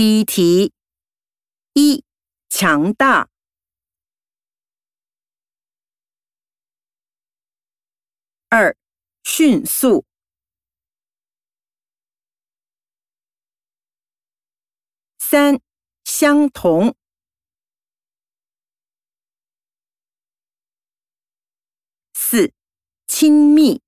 第一题。一强大。二迅速。三相同。四亲密。